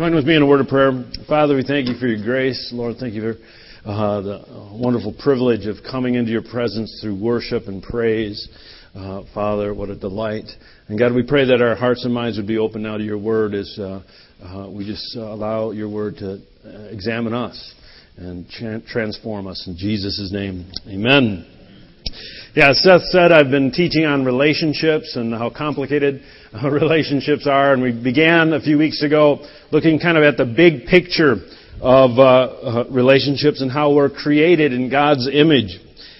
Join with me in a word of prayer. Father, we thank you for your grace. Lord, thank you for uh, the wonderful privilege of coming into your presence through worship and praise. Uh, Father, what a delight. And God, we pray that our hearts and minds would be open now to your word as uh, uh we just allow your word to uh, examine us and transform us. In Jesus' name, amen. Yeah, Seth said I've been teaching on relationships and how complicated relationships are, and we began a few weeks ago looking kind of at the big picture of uh, uh, relationships and how we're created in God's image.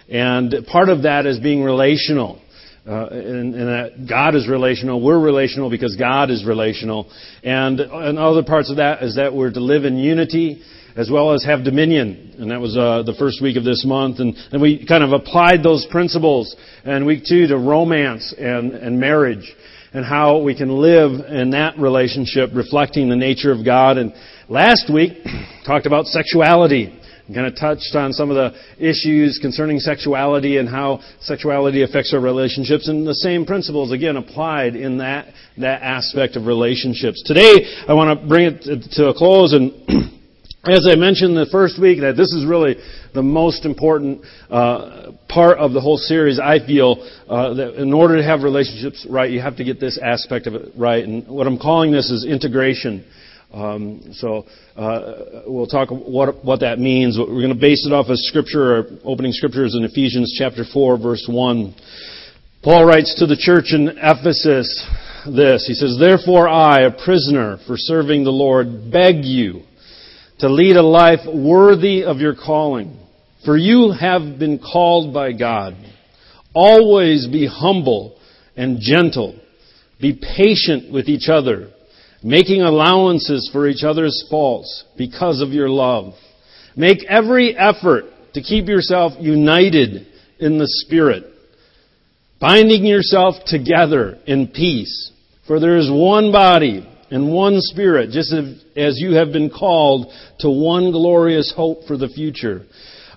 And part of that is being relational. Uh, and, and, that God is relational, we're relational because God is relational. And, and other parts of that is that we're to live in unity as well as have dominion. And that was uh, the first week of this month. And, and we kind of applied those principles in week two to romance and, and marriage and how we can live in that relationship reflecting the nature of God. And last week, talked about sexuality. Kind of touched on some of the issues concerning sexuality and how sexuality affects our relationships and the same principles again applied in that, that aspect of relationships. Today, I want to bring it to a close and As I mentioned the first week, that this is really the most important uh, part of the whole series. I feel uh, that in order to have relationships right, you have to get this aspect of it right. And what I'm calling this is integration. Um, so uh, we'll talk what what that means. We're going to base it off of scripture. Our opening scripture is in Ephesians chapter four, verse one. Paul writes to the church in Ephesus this. He says, "Therefore I, a prisoner for serving the Lord, beg you." To lead a life worthy of your calling. For you have been called by God. Always be humble and gentle. Be patient with each other, making allowances for each other's faults because of your love. Make every effort to keep yourself united in the Spirit, binding yourself together in peace. For there is one body and one Spirit, just as you have been called to one glorious hope for the future.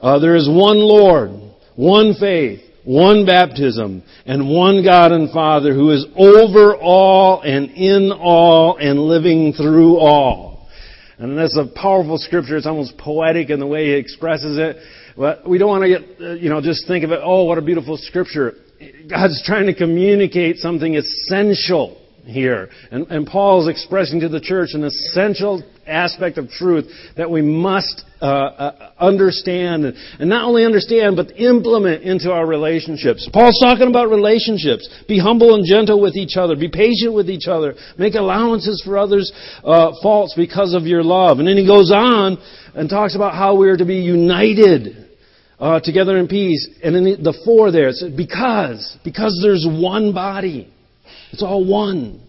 Uh, there is one Lord, one faith, one baptism, and one God and Father who is over all and in all and living through all. And that's a powerful scripture. It's almost poetic in the way he expresses it. But we don't want to get, uh, you know, just think of it, oh, what a beautiful scripture. God's trying to communicate something essential here. And, and Paul is expressing to the church an essential aspect of truth that we must uh, uh, understand, and, not only understand, but implement into our relationships. Paul's talking about relationships. Be humble and gentle with each other. Be patient with each other. Make allowances for others' uh, faults because of your love. And then he goes on and talks about how we are to be united. Uh, together in peace. And in the, four there, because, because there's one body. It's all one.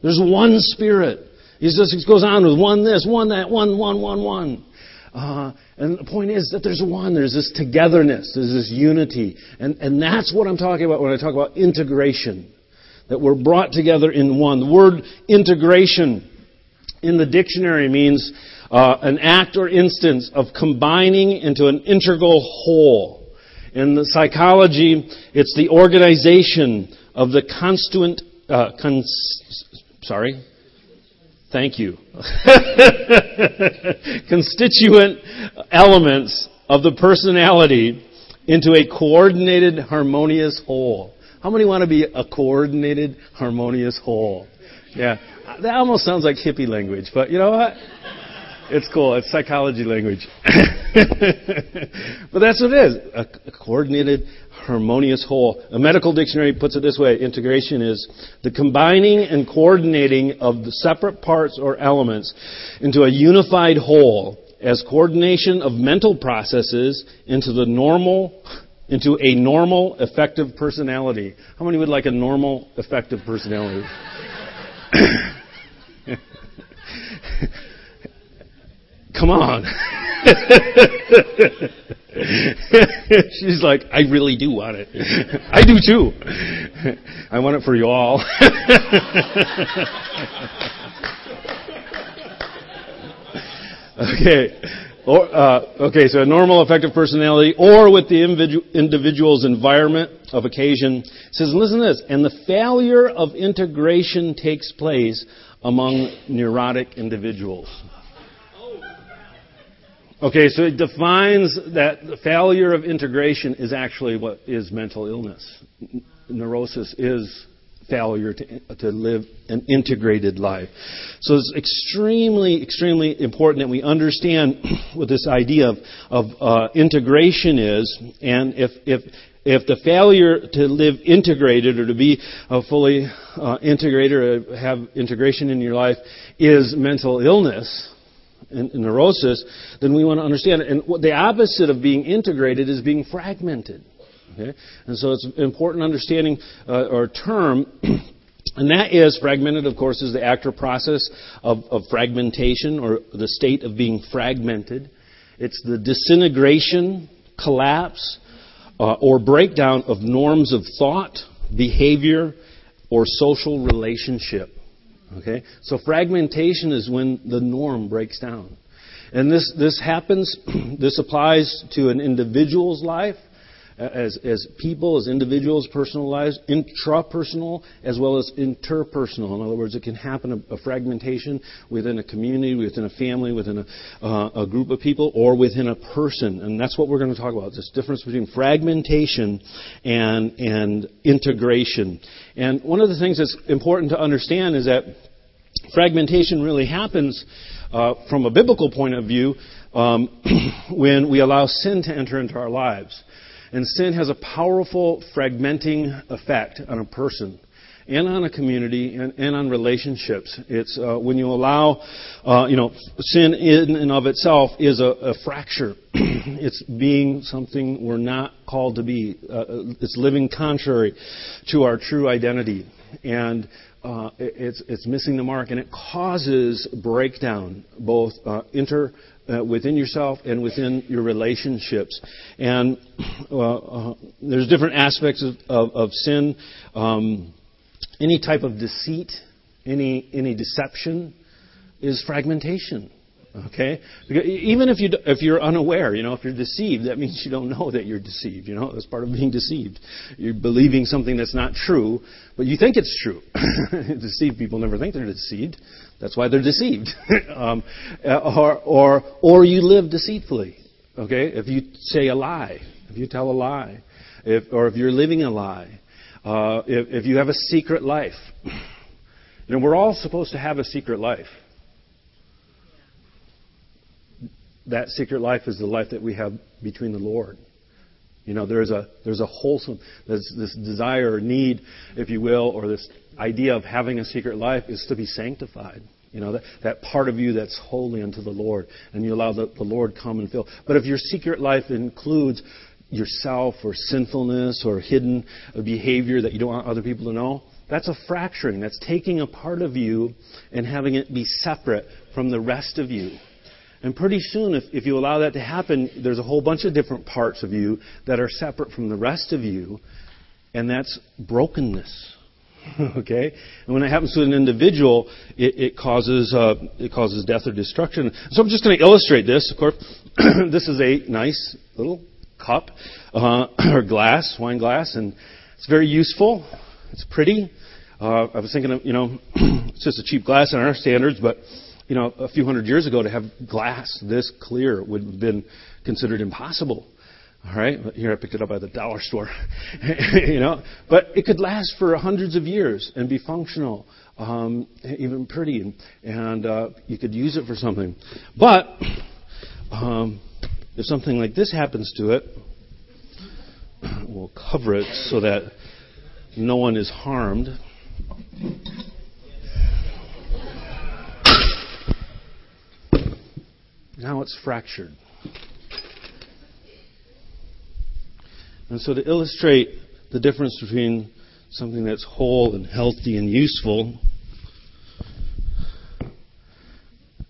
There's one Spirit. He just goes on with one this, one that, one, one, one, one. Uh, and the point is that there's one. There's this togetherness. There's this unity. And, and that's what I'm talking about when I talk about integration. That we're brought together in one. The word integration in the dictionary means uh, an act or instance of combining into an integral whole. In the psychology, it's the organization of the constituent uh, cons- sorry. Thank you. Constituent elements of the personality into a coordinated, harmonious whole. How many want to be a coordinated, harmonious whole? Yeah. That almost sounds like hippie language, but you know what? It's cool. It's psychology language. but that's what it is. A, coordinated, harmonious whole. A medical dictionary puts it this way. Integration is the combining and coordinating of the separate parts or elements into a unified whole as coordination of mental processes into the normal into a normal, effective personality. How many would like a normal, effective personality? Come on. She's like, I really do want it. I do too. I want it for you all. okay. Or, uh, okay, so a normal effective personality or with the individual's environment of occasion. It says, listen to this, and the failure of integration takes place among neurotic individuals. Okay, so it defines that the failure of integration is actually what is mental illness. Neurosis is failure to, to live an integrated life. So it's extremely, extremely important that we understand what this idea of, of uh, integration is, and if, if, if the failure to live integrated or to be uh, fully uh, integrated or have integration in your life is mental illness, neurosis, then we want to understand it. And the opposite of being integrated is being fragmented. Okay? And so it's important understanding uh, or term. And that is fragmented, of course, is the act or process of, of fragmentation or the state of being fragmented. It's the disintegration, collapse, uh, or breakdown of norms of thought, behavior, or social relationship. Okay? So fragmentation is when the norm breaks down. And this, this happens, this applies to an individual's life, as, as people, as individuals, personal lives, intrapersonal as well as interpersonal. In other words, it can happen a, a fragmentation within a community, within a family, within a, uh, a group of people, or within a person. And that's what we're going to talk about this difference between fragmentation and, and integration. And one of the things that's important to understand is that fragmentation really happens uh, from a biblical point of view um, when we allow sin to enter into our lives. And sin has a powerful fragmenting effect on a person and on a community and, and on relationships. It's uh, when you allow, uh, you know, sin in and of itself is a, a fracture. it's being something we're not called to be. Uh, it's living contrary to our true identity. And uh, it's, it's missing the mark, and it causes breakdown, both uh, inter uh, within yourself and within your relationships. And uh, uh, there's different aspects of, of, of sin. Um, any type of deceit, any any deception, is fragmentation. Okay, even if you if you're unaware, you know, if you're deceived, that means you don't know that you're deceived. You know, that's part of being deceived. You're believing something that's not true, but you think it's true. deceived people never think they're deceived. That's why they're deceived. um, or or or you live deceitfully. Okay, if you say a lie, if you tell a lie, if or if you're living a lie, uh, if, if you have a secret life. You know, we're all supposed to have a secret life. that secret life is the life that we have between the Lord. You know, there's a there's a wholesome there's this desire or need, if you will, or this idea of having a secret life is to be sanctified. You know, that, that part of you that's holy unto the Lord, and you allow the, the Lord come and fill. But if your secret life includes yourself or sinfulness or hidden behavior that you don't want other people to know, that's a fracturing. That's taking a part of you and having it be separate from the rest of you. And pretty soon, if, if you allow that to happen, there's a whole bunch of different parts of you that are separate from the rest of you, and that's brokenness. okay, and when it happens to an individual, it, it causes uh, it causes death or destruction. So I'm just going to illustrate this. Of course, this is a nice little cup uh, or glass, wine glass, and it's very useful. It's pretty. Uh, I was thinking of you know, it's just a cheap glass in our standards, but you know, a few hundred years ago to have glass this clear would have been considered impossible. All right, here I picked it up at the dollar store. you know, but it could last for hundreds of years and be functional, um, even pretty, and, and uh, you could use it for something. But um, if something like this happens to it, we'll cover it so that no one is harmed. Now it's fractured. And so, to illustrate the difference between something that's whole and healthy and useful,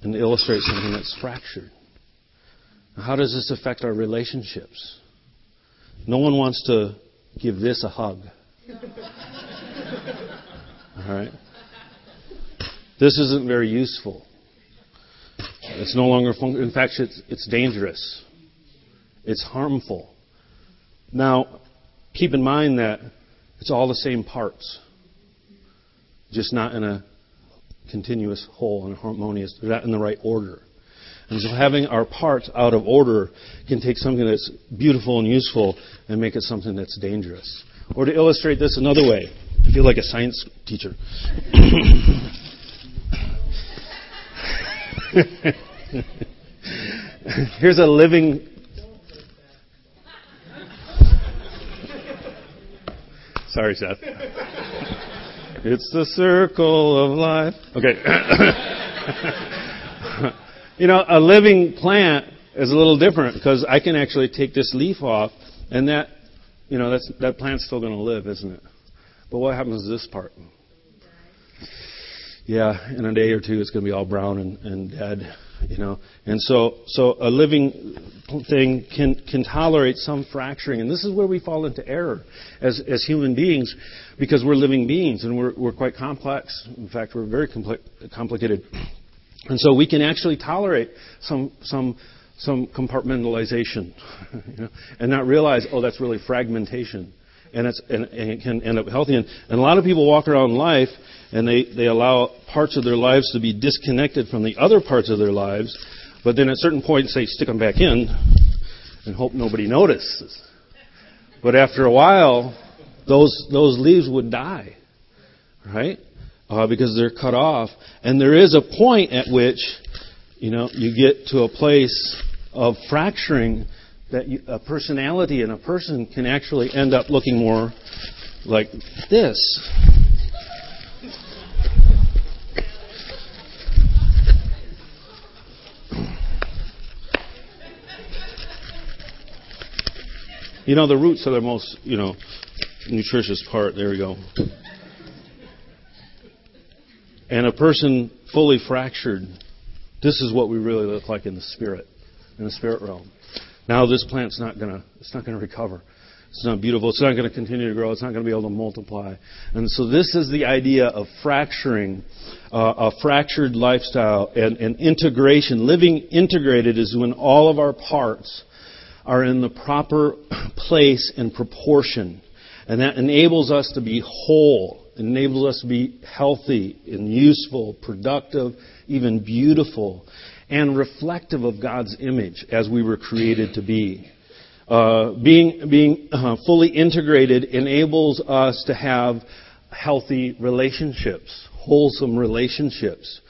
and illustrate something that's fractured. How does this affect our relationships? No one wants to give this a hug. All right? This isn't very useful. It's no longer fun- in fact it's, it's dangerous. It's harmful. Now, keep in mind that it's all the same parts, just not in a continuous whole and harmonious. Not in the right order. And so having our parts out of order can take something that's beautiful and useful and make it something that's dangerous. Or to illustrate this another way, I feel like a science teacher. Here's a living. Sorry, Seth. It's the circle of life. Okay. You know, a living plant is a little different because I can actually take this leaf off, and that, you know, that's, that plant's still going to live, isn't it? But what happens to this part? Yeah, in a day or two, it's going to be all brown and, and dead you know. And so, so a living thing can can tolerate some fracturing, and this is where we fall into error as as human beings, because we're living beings and we're we're quite complex. In fact, we're very compli- complicated, and so we can actually tolerate some some some compartmentalization, you know, and not realize, oh, that's really fragmentation and, it's, and, and, it can end up healthy. And, and a lot of people walk around life and they, they allow parts of their lives to be disconnected from the other parts of their lives, but then at certain points they stick them back in and hope nobody notices. But after a while, those, those leaves would die, right? Uh, because they're cut off. And there is a point at which, you know, you get to a place of fracturing that a personality in a person can actually end up looking more like this. You know, the roots are the most, you know, nutritious part. There we go. And a person fully fractured, this is what we really look like in the spirit, in the spirit realm. Now this plant's not gonna, it's not gonna recover. It's not beautiful. It's not going to continue to grow. It's not going to be able to multiply. And so this is the idea of fracturing, uh, a fractured lifestyle and, and integration. Living integrated is when all of our parts are in the proper place and proportion. And that enables us to be whole. Enables us to be healthy and useful, productive, even beautiful and reflective of God's image as we were created to be. Uh, being being uh, fully integrated enables us to have healthy relationships, wholesome relationships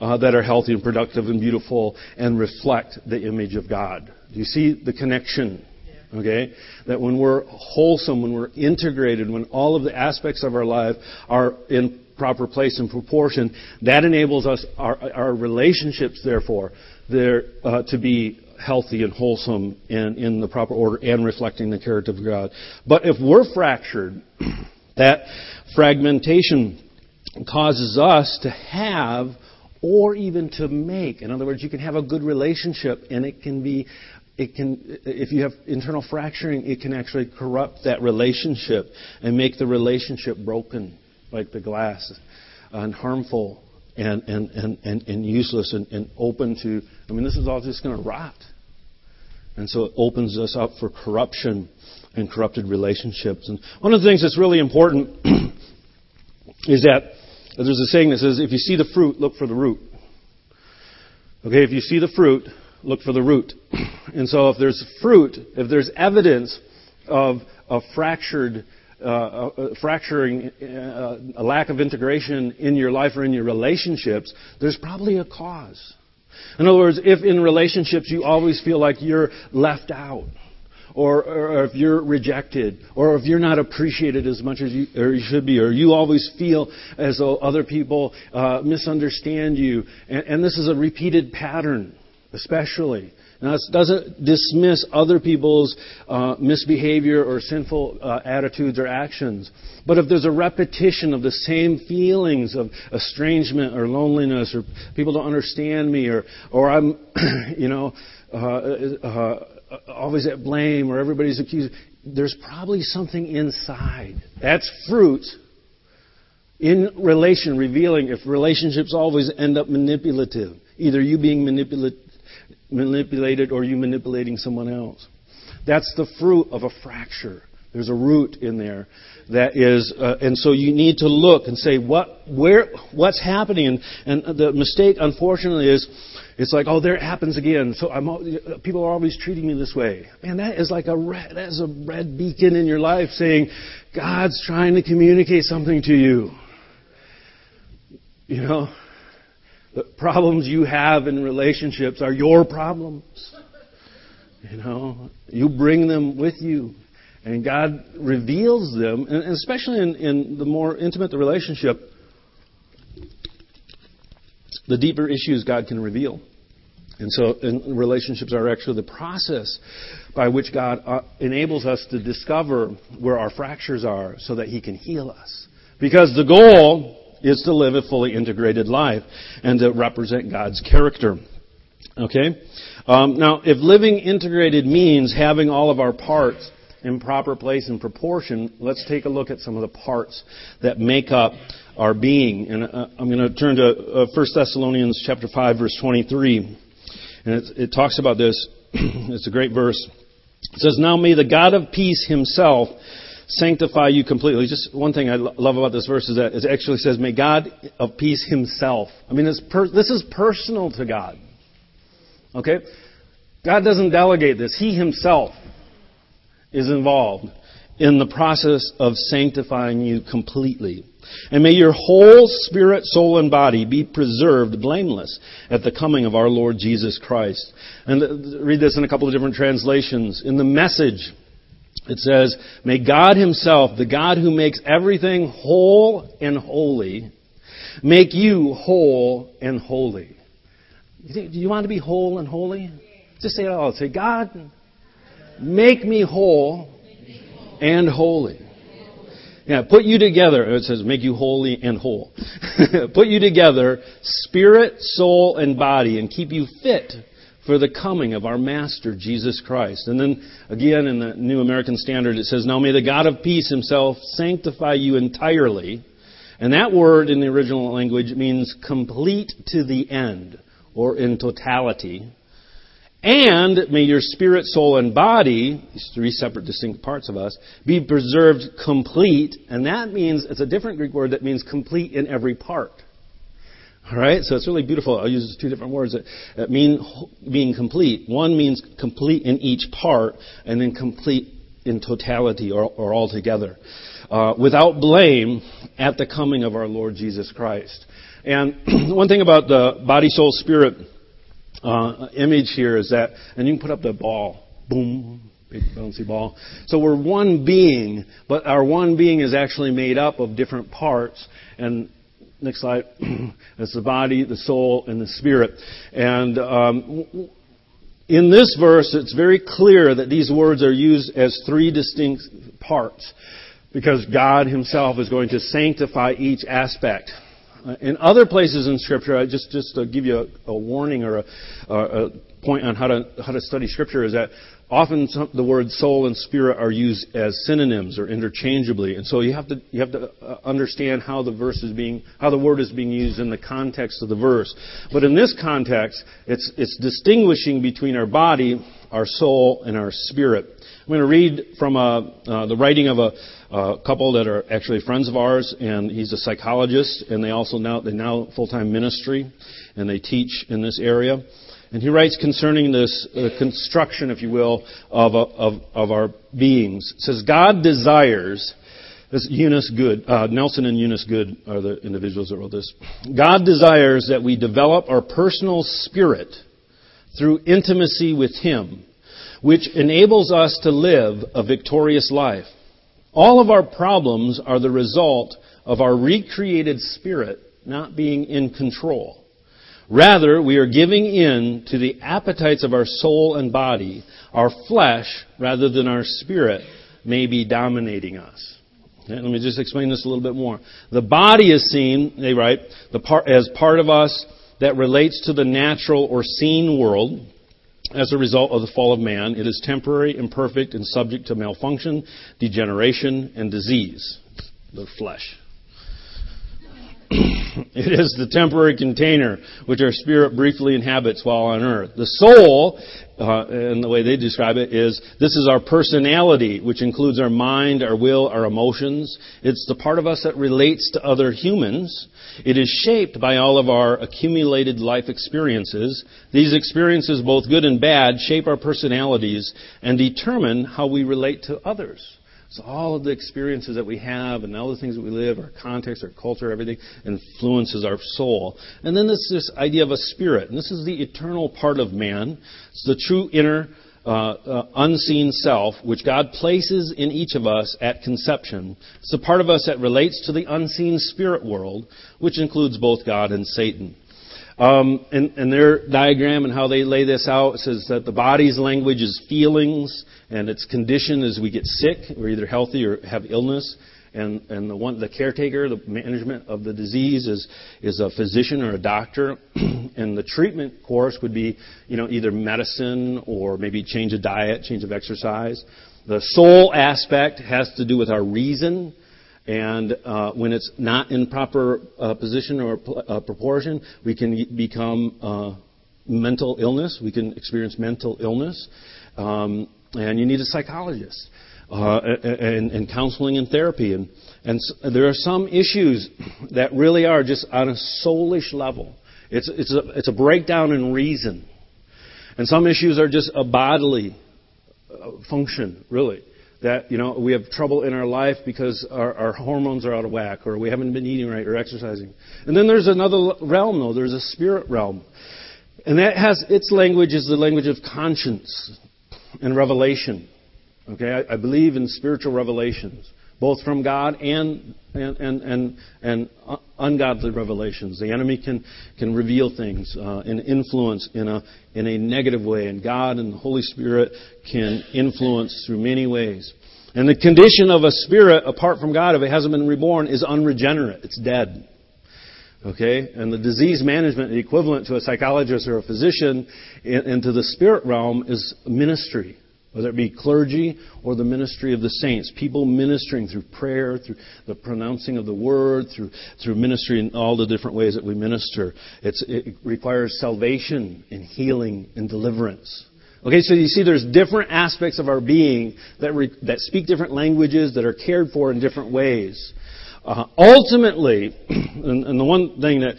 uh, that are healthy and productive and beautiful and reflect the image of God. Do you see the connection? Okay? That when we're wholesome, when we're integrated, when all of the aspects of our life are in proper place and proportion, that enables us, our, our relationships, therefore, there, uh, to be healthy and wholesome and in the proper order and reflecting the character of God. But if we're fractured, that fragmentation causes us to have or even to make. In other words, you can have a good relationship and it can be it can if you have internal fracturing, it can actually corrupt that relationship and make the relationship broken like the glass, and harmful and, and, and, and, and useless and, and open to, I mean, this is all just going to rot. And so it opens us up for corruption and corrupted relationships. And one of the things that's really important is that there's a saying that says, if you see the fruit, look for the root. Okay, if you see the fruit, look for the root. And so if there's fruit, if there's evidence of a fractured uh, uh, fracturing, uh, a lack of integration in your life or in your relationships, there's probably a cause. In other words, if in relationships you always feel like you're left out, or, or, if you're rejected, or if you're not appreciated as much as you, you should be, or you always feel as though other people uh, misunderstand you, and, and this is a repeated pattern, especially. Now, this doesn't dismiss other people's uh, misbehavior or sinful uh, attitudes or actions. But if there's a repetition of the same feelings of estrangement or loneliness or people don't understand me or, or I'm, you know, uh, uh, always at blame or everybody's accused, there's probably something inside. That's fruit in relation, revealing if relationships always end up manipulative. Either you being manipulative manipulated or you manipulating someone else. That's the fruit of a fracture. There's a root in there that is, uh, and so you need to look and say what, where, what's happening. And, and the mistake, unfortunately, is it's like, oh, there it happens again. So I'm, people are always treating me this way. Man, that is like a red, that is a red beacon in your life saying, God's trying to communicate something to you. You know, the problems you have in relationships are your problems. You know, you bring them with you. And God reveals them, and especially in, in the more intimate the relationship, the deeper issues God can reveal. And so and relationships are actually the process by which God uh, enables us to discover where our fractures are so that He can heal us. Because the goal is to live a fully integrated life and to represent God's character. Okay? Um, now, if living integrated means having all of our parts in proper place and proportion, let's take a look at some of the parts that make up our being. And uh, I'm going to turn to uh, 1 Thessalonians chapter 5 verse 23. And it, it talks about this. it's a great verse. It says, Now may the God of peace himself sanctify you completely. Just one thing I love about this verse is that it actually says, May God of peace himself. I mean, per- this is personal to God. Okay? God doesn't delegate this. He himself is involved in the process of sanctifying you completely. And may your whole spirit, soul, and body be preserved blameless at the coming of our Lord Jesus Christ. And uh, read this in a couple of different translations. In the message, it says, May God Himself, the God who makes everything whole and holy, make you whole and holy. Do you want to be whole and holy? Just say it all. Say, God, make me whole and holy. Yeah, put you together. It says make you holy and whole. put you together, spirit, soul, and body, and keep you fit for the coming of our Master Jesus Christ. And then again in the New American Standard it says, Now may the God of peace himself sanctify you entirely. And that word in the original language means complete to the end, or in totality. And may your spirit, soul, and body, these three separate distinct parts of us, be preserved complete. And that means, it's a different Greek word that means complete in every part. Alright? So it's really beautiful. I'll use two different words that, that mean being complete. One means complete in each part, and then complete in totality or, or altogether. Uh, without blame at the coming of our Lord Jesus Christ. And one thing about the body, soul, spirit, uh, image here is that, and you can put up the ball, boom, big bouncy ball. So we're one being, but our one being is actually made up of different parts. And next slide, it's the body, the soul, and the spirit. And um, in this verse, it's very clear that these words are used as three distinct parts because God Himself is going to sanctify each aspect. Uh, in other places in Scripture, I just just to give you a, a warning or a, a, point on how to how to study Scripture is that often the words soul and spirit are used as synonyms or interchangeably, and so you have to you have to uh, understand how the verse is being how the word is being used in the context of the verse. But in this context, it's it's distinguishing between our body, our soul, and our spirit. I'm going to read from a, uh, the writing of a, a, couple that are actually friends of ours, and he's a psychologist, and they also now they now full time ministry, and they teach in this area. And he writes concerning this uh, construction, if you will, of, of, of our beings. It says God desires. This Eunice Good, uh, Nelson and Eunice Good are the individuals that wrote this. God desires that we develop our personal spirit through intimacy with Him which enables us to live a victorious life. All of our problems are the result of our recreated spirit not being in control. Rather, we are giving in to the appetites of our soul and body. Our flesh, rather than our spirit, may be dominating us. Okay, let me just explain this a little bit more. The body is seen, they write, the part, as part of us that relates to the natural or seen world as a result of the fall of man. It is temporary, imperfect, and subject to malfunction, degeneration, and disease. The flesh. it is the temporary container which our spirit briefly inhabits while on earth. The soul, uh, and the way they describe it is, this is our personality, which includes our mind, our will, our emotions. It's the part of us that relates to other humans. It is shaped by all of our accumulated life experiences. These experiences, both good and bad, shape our personalities and determine how we relate to others. So all of the experiences that we have and all the things that we live, our context, our culture, everything influences our soul. And then there's this idea of a spirit. And this is the eternal part of man. It's the true inner, uh, uh, unseen self, which God places in each of us at conception. It's the part of us that relates to the unseen spirit world, which includes both God and Satan. Um, and, and, their diagram and how they lay this out says that the body's language is feelings, and its condition is we get sick, we're either healthy or have illness. And, and the one, the caretaker, the management of the disease is, is a physician or a doctor. and the treatment course would be, you know, either medicine or maybe change of diet, change of exercise. The soul aspect has to do with our reason and uh, when it's not in proper uh, position or uh, proportion, we can become uh, mental illness. We can experience mental illness. Um, and you need a psychologist. Uh, and, and, counseling and therapy. And, and there are some issues that really are just on a soulish level. It's, it's, a, it's a breakdown in reason. And some issues are just a bodily uh, function, really that you know we have trouble in our life because our, our, hormones are out of whack or we haven't been eating right or exercising and then there's another realm though there's a spirit realm and that has its language is the language of conscience and revelation okay i, I believe in spiritual revelations both from God and, and, and, and, and ungodly revelations. The enemy can, can reveal things uh, and influence in a, in a negative way, and God and the Holy Spirit can influence through many ways. And the condition of a spirit apart from God, if it hasn't been reborn, is unregenerate. It's dead. Okay? And the disease management, equivalent to a psychologist or a physician into the spirit realm, is ministry whether it be clergy or the ministry of the saints, people ministering through prayer, through the pronouncing of the word, through, through ministry in all the different ways that we minister. It's, it requires salvation and healing and deliverance. Okay, so you see there's different aspects of our being that, re, that speak different languages, that are cared for in different ways. Uh, ultimately, and, and the one thing that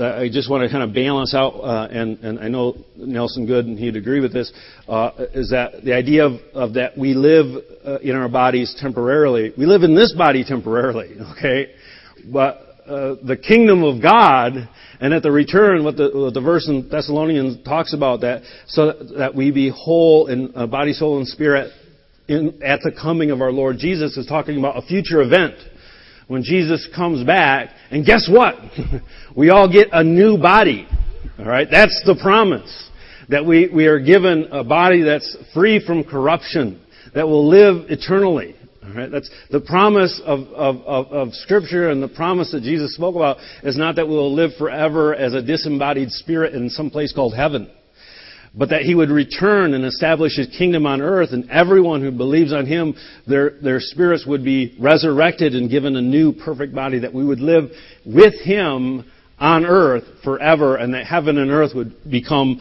I just want to kind of balance out, uh, and, and I know Nelson Good, and he'd agree with this, uh, is that the idea of, of that we live uh, in our bodies temporarily. We live in this body temporarily, okay? But uh, the kingdom of God, and at the return, what the, what the verse in Thessalonians talks about, that so that we be whole in uh, body, soul, and spirit in, at the coming of our Lord Jesus, is talking about a future event when Jesus comes back. And guess what? we all get a new body. All right? That's the promise. That we, we are given a body that's free from corruption, that will live eternally. All right? That's the promise of, of, of, of Scripture and the promise that Jesus spoke about is not that we will live forever as a disembodied spirit in some place called heaven but that he would return and establish his kingdom on earth, and everyone who believes on him, their, their spirits would be resurrected and given a new perfect body, that we would live with him on earth forever, and that heaven and earth would become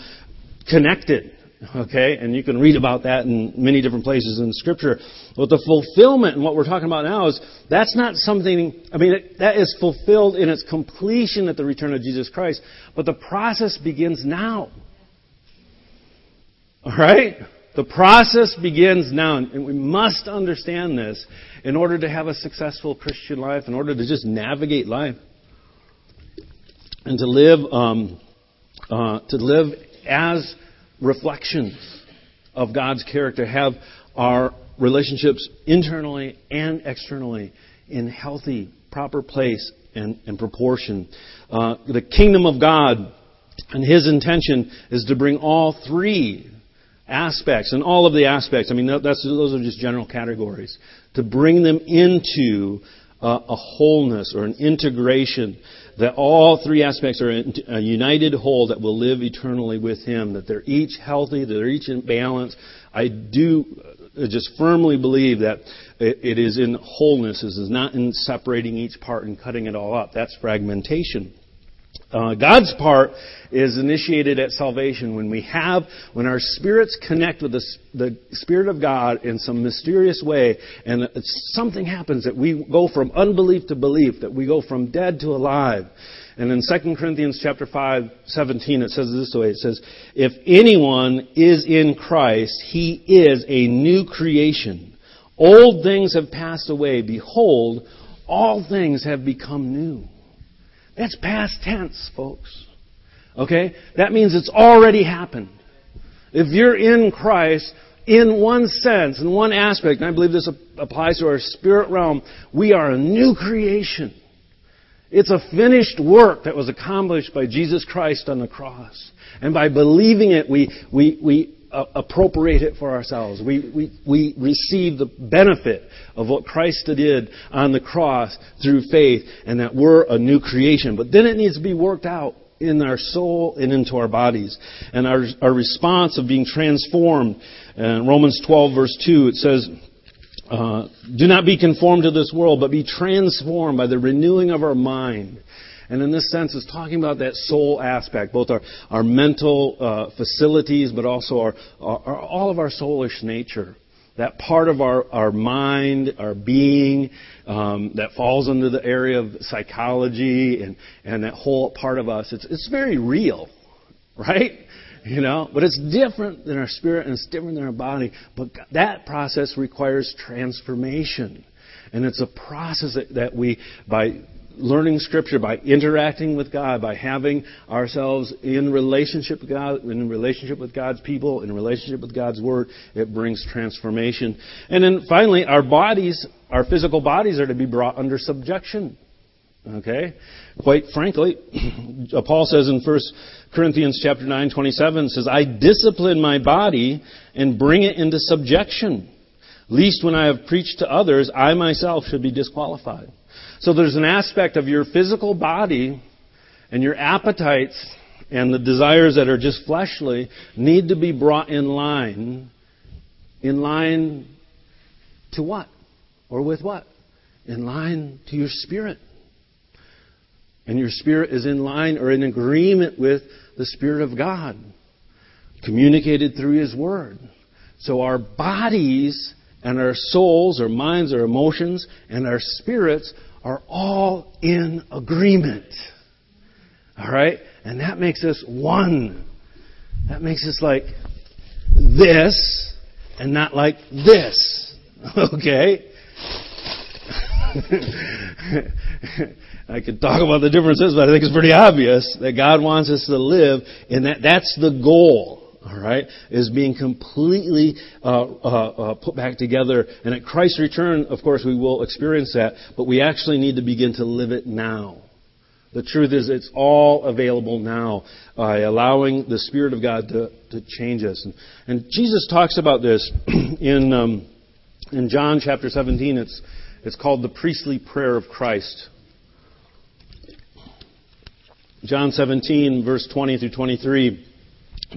connected. Okay? And you can read about that in many different places in Scripture. But the fulfillment and what we're talking about now is that's not something, I mean, that is fulfilled in its completion at the return of Jesus Christ, but the process begins now. All right? The process begins now, and we must understand this in order to have a successful Christian life, in order to just navigate life, and to live um, uh, to live as reflections of God's character, have our relationships internally and externally in healthy, proper place and, and proportion. Uh, the kingdom of God and His intention is to bring all three aspects, and all of the aspects, I mean, those are just general categories, to bring them into uh, a wholeness or an integration, that all three aspects are a united whole that will live eternally with Him, that they're each healthy, that they're each in balance. I do just firmly believe that it is in wholeness. It is not in separating each part and cutting it all up. That's fragmentation. Uh, God's part is initiated at salvation when we have, when our spirits connect with the, the Spirit of God in some mysterious way, and something happens that we go from unbelief to belief, that we go from dead to alive. And in 2 Corinthians chapter 5, 17, it says this way, it says, If anyone is in Christ, he is a new creation. Old things have passed away. Behold, all things have become new. That's past tense, folks. Okay? That means it's already happened. If you're in Christ, in one sense, in one aspect, and I believe this applies to our spirit realm, we are a new creation. It's a finished work that was accomplished by Jesus Christ on the cross. And by believing it, we, we, we appropriate it for ourselves. We, we, we receive the benefit of what Christ did on the cross through faith and that we're a new creation. But then it needs to be worked out in our soul and into our bodies. And our, our response of being transformed. In Romans 12 verse 2, it says, uh, do not be conformed to this world, but be transformed by the renewing of our mind and in this sense, it's talking about that soul aspect, both our, our mental uh, facilities, but also our, our, all of our soulish nature. That part of our, our mind, our being, um, that falls under the area of psychology and, and that whole part of us, it's, it's very real, right? You know, but it's different than our spirit and it's different than our body. But that process requires transformation. And it's a process that we, by learning Scripture, by interacting with God, by having ourselves in relationship with God, in relationship with God's people, in relationship with God's Word, it brings transformation. And then finally, our bodies, our physical bodies are to be brought under subjection. Okay? Quite frankly, uh, Paul says in 1 Corinthians chapter 9, 27, says, I discipline my body and bring it into subjection, lest when I have preached to others, I myself should be disqualified. So there's an aspect of your physical body and your appetites and the desires that are just fleshly need to be brought in line. In line to what? Or with what? In line to your spirit. And your spirit is in line or in agreement with the Spirit of God, communicated through His Word. So our bodies and our souls, our minds, our emotions, and our spirits are all in agreement. All right? And that makes us one. That makes us like this and not like this. Okay? I could talk about the differences, but I think it's pretty obvious that God wants us to live in that. That's the goal all right, is being completely uh, uh, uh, put back together. And at Christ's return, of course, we will experience that, but we actually need to begin to live it now. The truth is, it's all available now by allowing the Spirit of God to, to change us. And, and Jesus talks about this in, um, in John chapter 17. It's, it's called the priestly prayer of Christ. John 17, verse 20 through 23.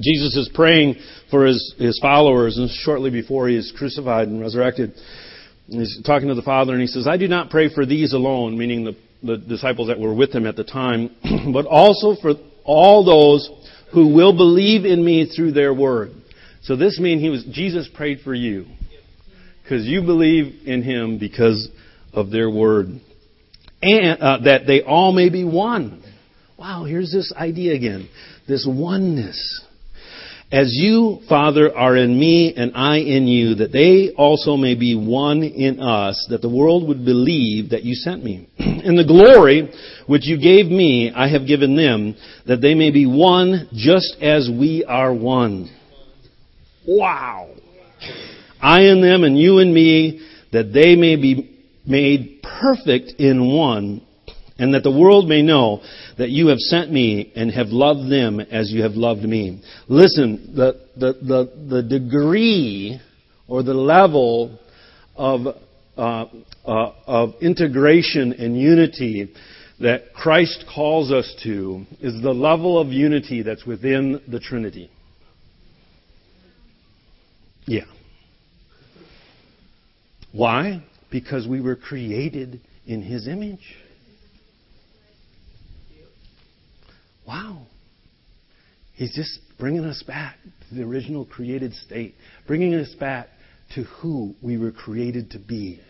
Jesus is praying for his, his followers, and shortly before he is crucified and resurrected, he's talking to the Father, and he says, I do not pray for these alone, meaning the, the disciples that were with him at the time, but also for all those who will believe in me through their word. So this means he was, Jesus prayed for you. Because you believe in him because of their word. And uh, that they all may be one. Wow, here's this idea again. This oneness. As you, Father, are in me and I in you, that they also may be one in us, that the world would believe that you sent me. and the glory which you gave me, I have given them, that they may be one just as we are one. Wow! I in them and you in me, that they may be made perfect in one, and that the world may know that you have sent me and have loved them as you have loved me. Listen, the, the, the, the degree or the level of, uh, uh, of integration and unity that Christ calls us to is the level of unity that's within the Trinity. Yeah. Why? Because we were created in His image. Wow. He's just bringing us back to the original created state, bringing us back to who we were created to be.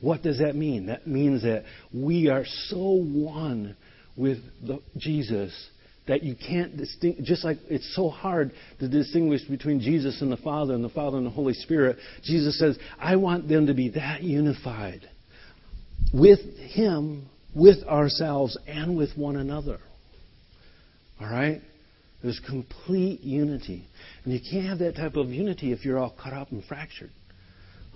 What does that mean? That means that we are so one with the, Jesus that you can't distinguish, just like it's so hard to distinguish between Jesus and the Father and the Father and the Holy Spirit. Jesus says, I want them to be that unified with Him, with ourselves, and with one another. All right? There's complete unity. And you can't have that type of unity if you're all cut up and fractured.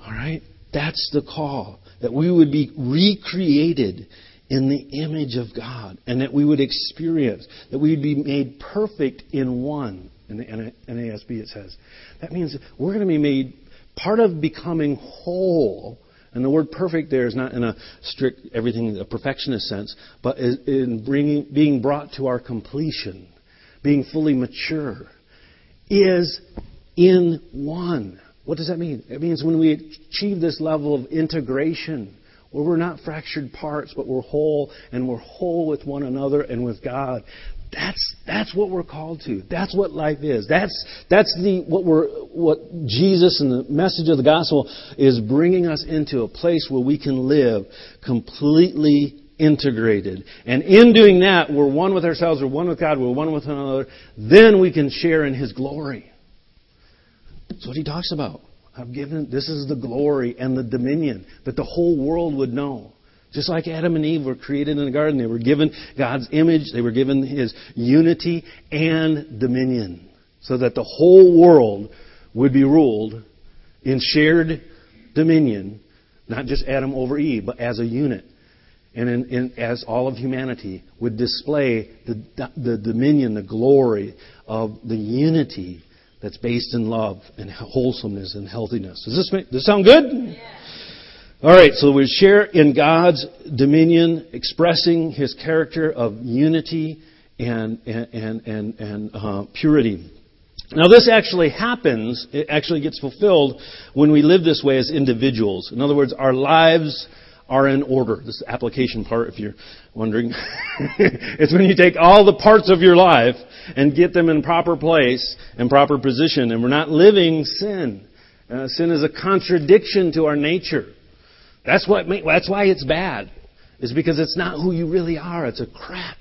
All right? That's the call. That we would be recreated in the image of God and that we would experience, that we would be made perfect in one. In the NASB it says. That means we're going to be made part of becoming whole. And the word perfect there is not in a strict everything a perfectionist sense, but in bringing, being brought to our completion, being fully mature, is in one. What does that mean? It means when we achieve this level of integration where we're not fractured parts, but we're whole, and we're whole with one another and with God. That's that's what we're called to. That's what life is. That's that's the what we're what Jesus and the message of the gospel is bringing us into a place where we can live completely integrated. And in doing that, we're one with ourselves, we're one with God, we're one with another. Then we can share in His glory. That's what He talks about. I've given, this is the glory and the dominion that the whole world would know. Just like Adam and Eve were created in the garden, they were given God's image, they were given His unity and dominion, so that the whole world would be ruled in shared dominion, not just Adam over Eve, but as a unit. And in, in, as all of humanity would display the, the dominion, the glory of the unity that's based in love and wholesomeness and healthiness. Does this make, does this sound good? Yeah. All right, so we share in God's dominion, expressing His character of unity and and and and, uh, purity. Now, this actually happens. It actually gets fulfilled when we live this way as individuals. In other words, our lives are in order. This application part, if you're wondering. it's when you take all the parts of your life and get them in proper place and proper position, and we're not living sin. Uh, sin is a contradiction to our nature. That's what. That's why it's bad. Is because it's not who you really are. It's a crack.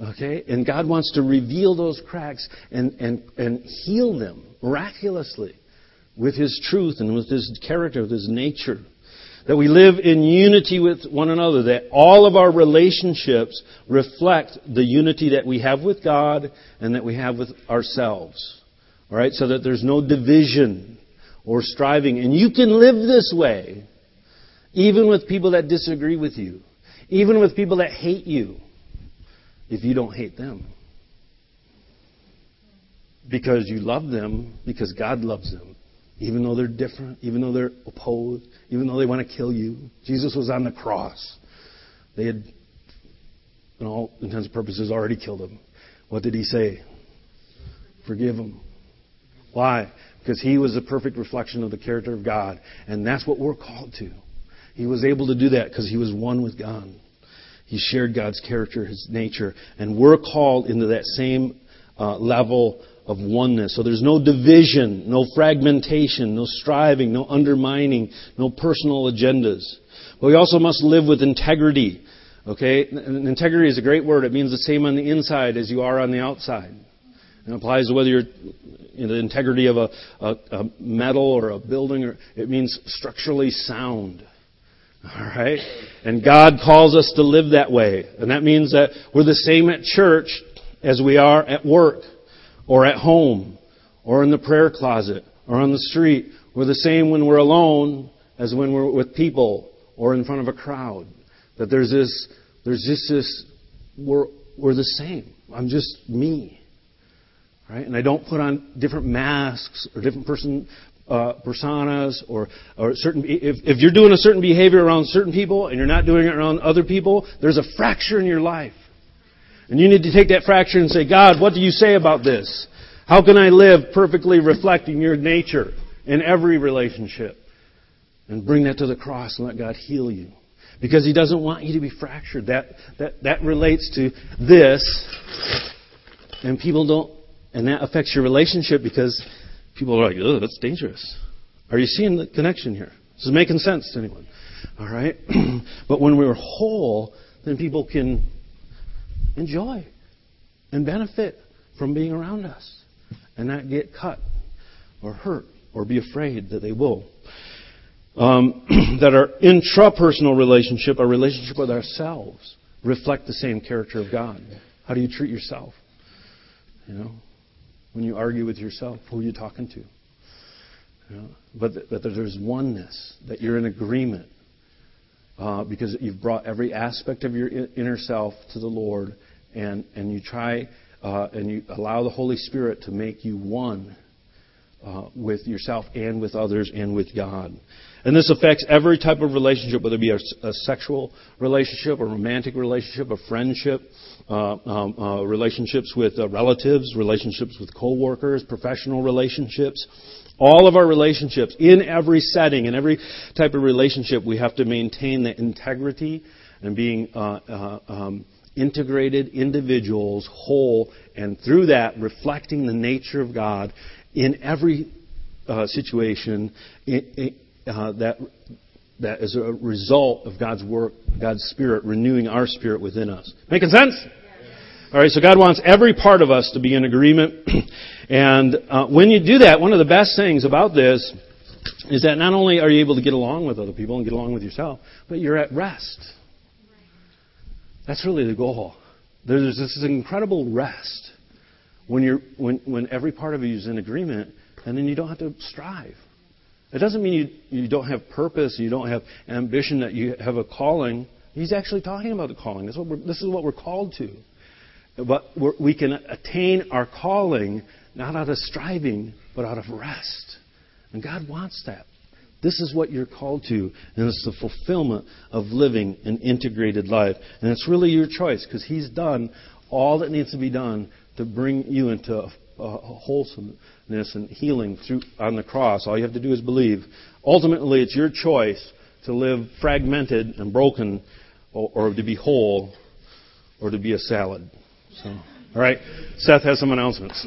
Okay, and God wants to reveal those cracks and and and heal them miraculously with His truth and with His character, with His nature. That we live in unity with one another. That all of our relationships reflect the unity that we have with God and that we have with ourselves. Alright? So that there's no division or striving. And you can live this way even with people that disagree with you. Even with people that hate you. If you don't hate them. Because you love them, because God loves them even though they're different, even though they're opposed, even though they want to kill you. Jesus was on the cross. They had, in all intents and purposes, already killed him. What did he say? Forgive them. Why? Because he was a perfect reflection of the character of God. And that's what we're called to. He was able to do that because he was one with God. He shared God's character, his nature. And we're called into that same uh, level of oneness. So there's no division, no fragmentation, no striving, no undermining, no personal agendas. But we also must live with integrity. Okay? And integrity is a great word. It means the same on the inside as you are on the outside. It applies to whether you're in the integrity of a, a, a metal or a building, or it means structurally sound. All right? And God calls us to live that way. And that means that we're the same at church as we are at work or at home or in the prayer closet or on the street. We're the same when we're alone as when we're with people or in front of a crowd. That there's this, there's just this, we're, we're the same. I'm just me. Right? And I don't put on different masks or different person, uh, personas or, or certain, if, if you're doing a certain behavior around certain people and you're not doing it around other people, there's a fracture in your life. And you need to take that fracture and say, God, what do you say about this? How can I live perfectly reflecting your nature in every relationship? and bring that to the cross and let God heal you. Because He doesn't want you to be fractured. That, that, that relates to this, and people don't, and that affects your relationship because people are like, oh, that's dangerous. Are you seeing the connection here? This is making sense to anyone. All right? but when we're whole, then people can enjoy and benefit from being around us and not get cut or hurt or be afraid that they will. Um, that our intrapersonal relationship, our relationship with ourselves, reflect the same character of God. How do you treat yourself? You know, when you argue with yourself, who are you talking to? You know, but, but there's oneness, that you're in agreement uh, because you've brought every aspect of your inner self to the Lord, and, and you try uh, and you allow the Holy Spirit to make you one uh, with yourself and with others and with God. And this affects every type of relationship, whether it be a, a sexual relationship, a romantic relationship, a friendship, uh, um, uh, relationships with uh, relatives, relationships with coworkers, professional relationships. All of our relationships, in every setting, in every type of relationship, we have to maintain the integrity and being uh, uh, um, integrated individuals, whole, and through that, reflecting the nature of God in every uh, situation uh, that that is a result of God's work, God's Spirit renewing our spirit within us. Making sense? All right, so God wants every part of us to be in agreement. and uh, when you do that, one of the best things about this is that not only are you able to get along with other people and get along with yourself, but you're at rest. That's really the goal. There's this incredible rest when, you're, when, when every part of you is in agreement, and then you don't have to strive. It doesn't mean you, you don't have purpose, you don't have ambition, that you have a calling. He's actually talking about the calling. What this is what we're called to. But we can attain our calling not out of striving, but out of rest. And God wants that. This is what you're called to, and it's the fulfillment of living an integrated life. And it's really your choice because He's done all that needs to be done to bring you into a, a wholesomeness and healing through on the cross. All you have to do is believe. Ultimately, it's your choice to live fragmented and broken, or, or to be whole, or to be a salad. So, all right, Seth has some announcements.